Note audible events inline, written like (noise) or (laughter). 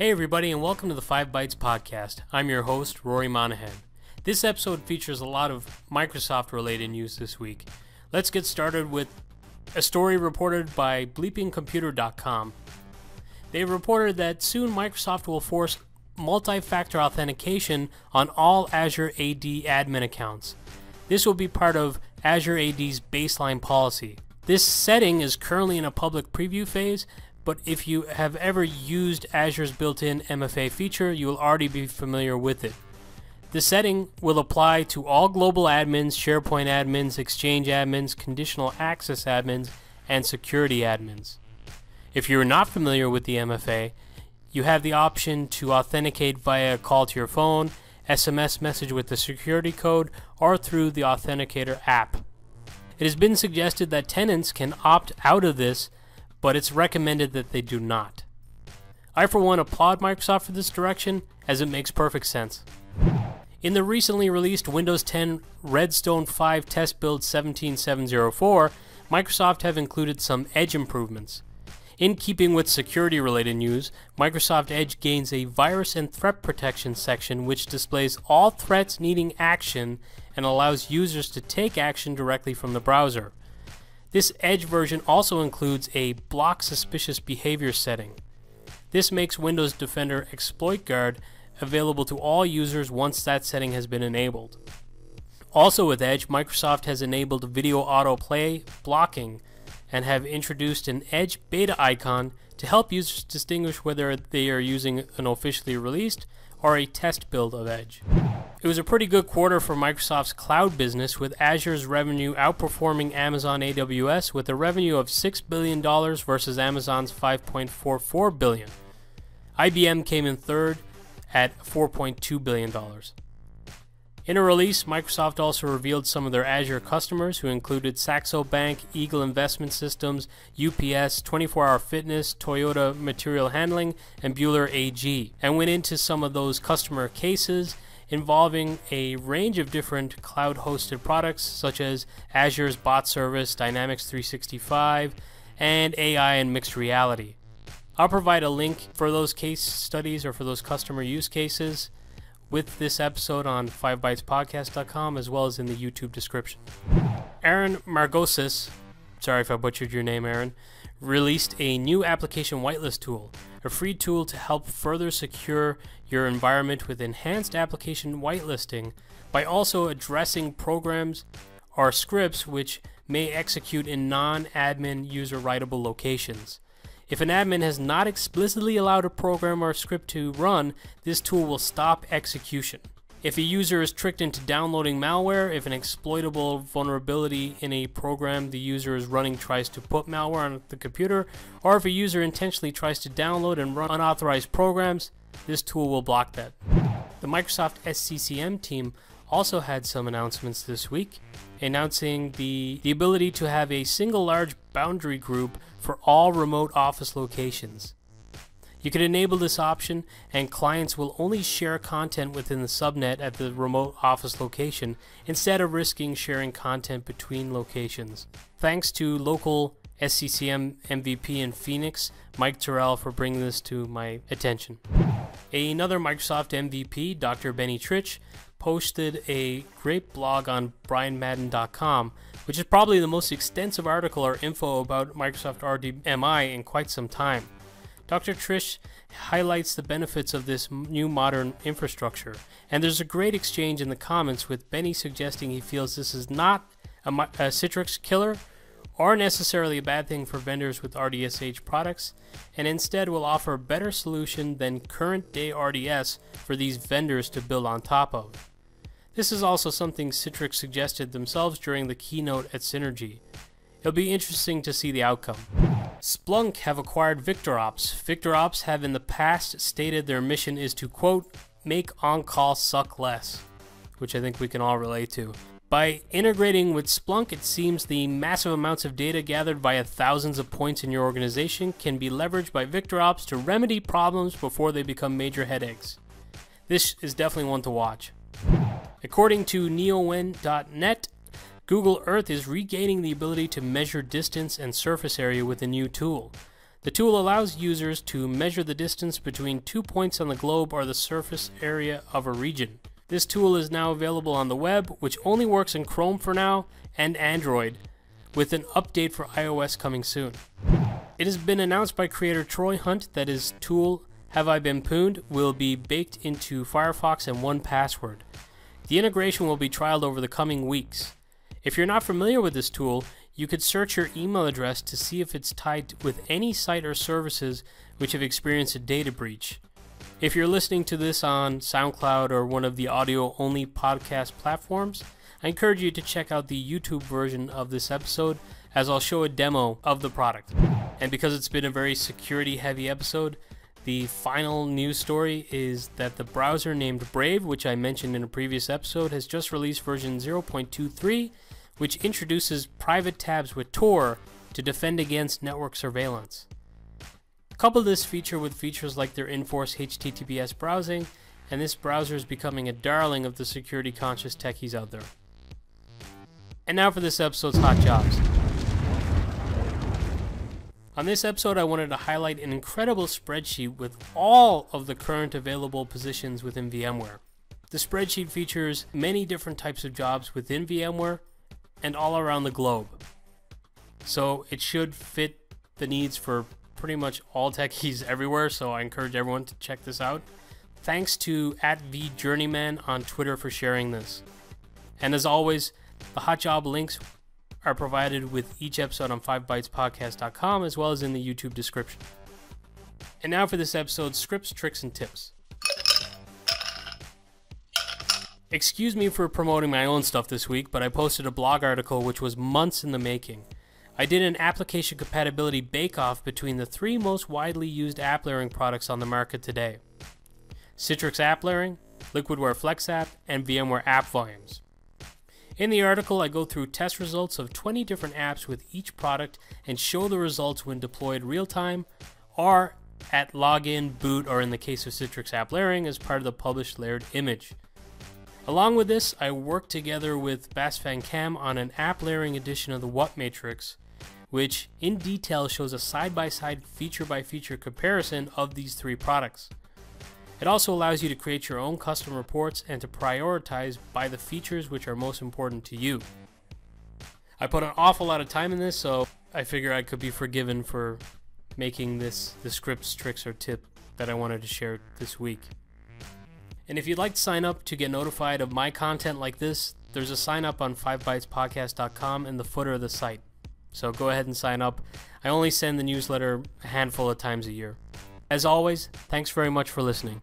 Hey, everybody, and welcome to the 5 Bytes Podcast. I'm your host, Rory Monaghan. This episode features a lot of Microsoft related news this week. Let's get started with a story reported by bleepingcomputer.com. They reported that soon Microsoft will force multi factor authentication on all Azure AD admin accounts. This will be part of Azure AD's baseline policy. This setting is currently in a public preview phase, but if you have ever used Azure's built in MFA feature, you will already be familiar with it. The setting will apply to all global admins, SharePoint admins, Exchange admins, conditional access admins, and security admins. If you're not familiar with the MFA, you have the option to authenticate via a call to your phone, SMS message with the security code, or through the Authenticator app. It has been suggested that tenants can opt out of this but it's recommended that they do not. I, for one, applaud Microsoft for this direction, as it makes perfect sense. In the recently released Windows 10 Redstone 5 test build 17704, Microsoft have included some Edge improvements. In keeping with security related news, Microsoft Edge gains a virus and threat protection section which displays all threats needing action and allows users to take action directly from the browser. This Edge version also includes a block suspicious behavior setting. This makes Windows Defender Exploit Guard available to all users once that setting has been enabled. Also with Edge, Microsoft has enabled video autoplay blocking and have introduced an Edge beta icon to help users distinguish whether they are using an officially released or a test build of Edge. It was a pretty good quarter for Microsoft's cloud business, with Azure's revenue outperforming Amazon AWS with a revenue of $6 billion versus Amazon's 5.44 billion. IBM came in third at $4.2 billion. In a release, Microsoft also revealed some of their Azure customers, who included Saxo Bank, Eagle Investment Systems, UPS, 24 Hour Fitness, Toyota Material Handling, and Buehler AG, and went into some of those customer cases involving a range of different cloud hosted products such as Azure's bot service, Dynamics 365, and AI and mixed reality. I'll provide a link for those case studies or for those customer use cases with this episode on 5bytespodcast.com as well as in the YouTube description. Aaron Margosis, sorry if I butchered your name, Aaron, released a new application whitelist tool, a free tool to help further secure your environment with enhanced application whitelisting by also addressing programs or scripts which may execute in non admin user writable locations. If an admin has not explicitly allowed a program or script to run, this tool will stop execution. If a user is tricked into downloading malware, if an exploitable vulnerability in a program the user is running tries to put malware on the computer, or if a user intentionally tries to download and run unauthorized programs, this tool will block that. The Microsoft SCCM team also had some announcements this week, announcing the, the ability to have a single large boundary group for all remote office locations. You can enable this option, and clients will only share content within the subnet at the remote office location instead of risking sharing content between locations. Thanks to local SCCM MVP in Phoenix, Mike Terrill, for bringing this to my attention. Another Microsoft MVP, Dr. Benny Tritsch, posted a great blog on brianmadden.com, which is probably the most extensive article or info about Microsoft RDMI in quite some time. Dr. Tritsch highlights the benefits of this new modern infrastructure, and there's a great exchange in the comments with Benny suggesting he feels this is not a, a Citrix killer or necessarily a bad thing for vendors with RDSH products, and instead will offer a better solution than current day RDS for these vendors to build on top of. This is also something Citrix suggested themselves during the keynote at Synergy. It'll be interesting to see the outcome. Splunk have acquired VictorOps. VictorOps have in the past stated their mission is to, quote, make on call suck less, which I think we can all relate to. By integrating with Splunk, it seems the massive amounts of data gathered via thousands of points in your organization can be leveraged by VictorOps to remedy problems before they become major headaches. This is definitely one to watch. According to neowin.net, Google Earth is regaining the ability to measure distance and surface area with a new tool. The tool allows users to measure the distance between two points on the globe or the surface area of a region. This tool is now available on the web, which only works in Chrome for now and Android, with an update for iOS coming soon. It has been announced by creator Troy Hunt that his tool Have I Been Pwned will be baked into Firefox and 1Password. The integration will be trialed over the coming weeks. If you're not familiar with this tool, you could search your email address to see if it's tied with any site or services which have experienced a data breach. If you're listening to this on SoundCloud or one of the audio only podcast platforms, I encourage you to check out the YouTube version of this episode as I'll show a demo of the product. And because it's been a very security heavy episode, the final news story is that the browser named Brave, which I mentioned in a previous episode, has just released version 0.23, which introduces private tabs with Tor to defend against network surveillance. Couple this feature with features like their Inforce HTTPS browsing, and this browser is becoming a darling of the security conscious techies out there. And now for this episode's Hot Jobs. On this episode, I wanted to highlight an incredible spreadsheet with all of the current available positions within VMware. The spreadsheet features many different types of jobs within VMware and all around the globe. So it should fit the needs for pretty much all techies (laughs) everywhere, so I encourage everyone to check this out. Thanks to at vjourneyman on Twitter for sharing this. And as always, the hot job links are provided with each episode on 5bytespodcast.com as well as in the YouTube description. And now for this episode's scripts, tricks, and tips. Excuse me for promoting my own stuff this week, but I posted a blog article which was months in the making. I did an application compatibility bake-off between the three most widely used app layering products on the market today. Citrix App Layering, Liquidware FlexApp, and VMware App Volumes. In the article, I go through test results of 20 different apps with each product and show the results when deployed real time or at login, boot, or in the case of Citrix App Layering as part of the published layered image. Along with this, I worked together with Bas Cam on an app layering edition of the WhatMatrix, which in detail shows a side by side feature by feature comparison of these three products. It also allows you to create your own custom reports and to prioritize by the features which are most important to you. I put an awful lot of time in this, so I figure I could be forgiven for making this the scripts, tricks, or tip that I wanted to share this week. And if you'd like to sign up to get notified of my content like this, there's a sign up on 5bytespodcast.com in the footer of the site. So go ahead and sign up. I only send the newsletter a handful of times a year. As always, thanks very much for listening.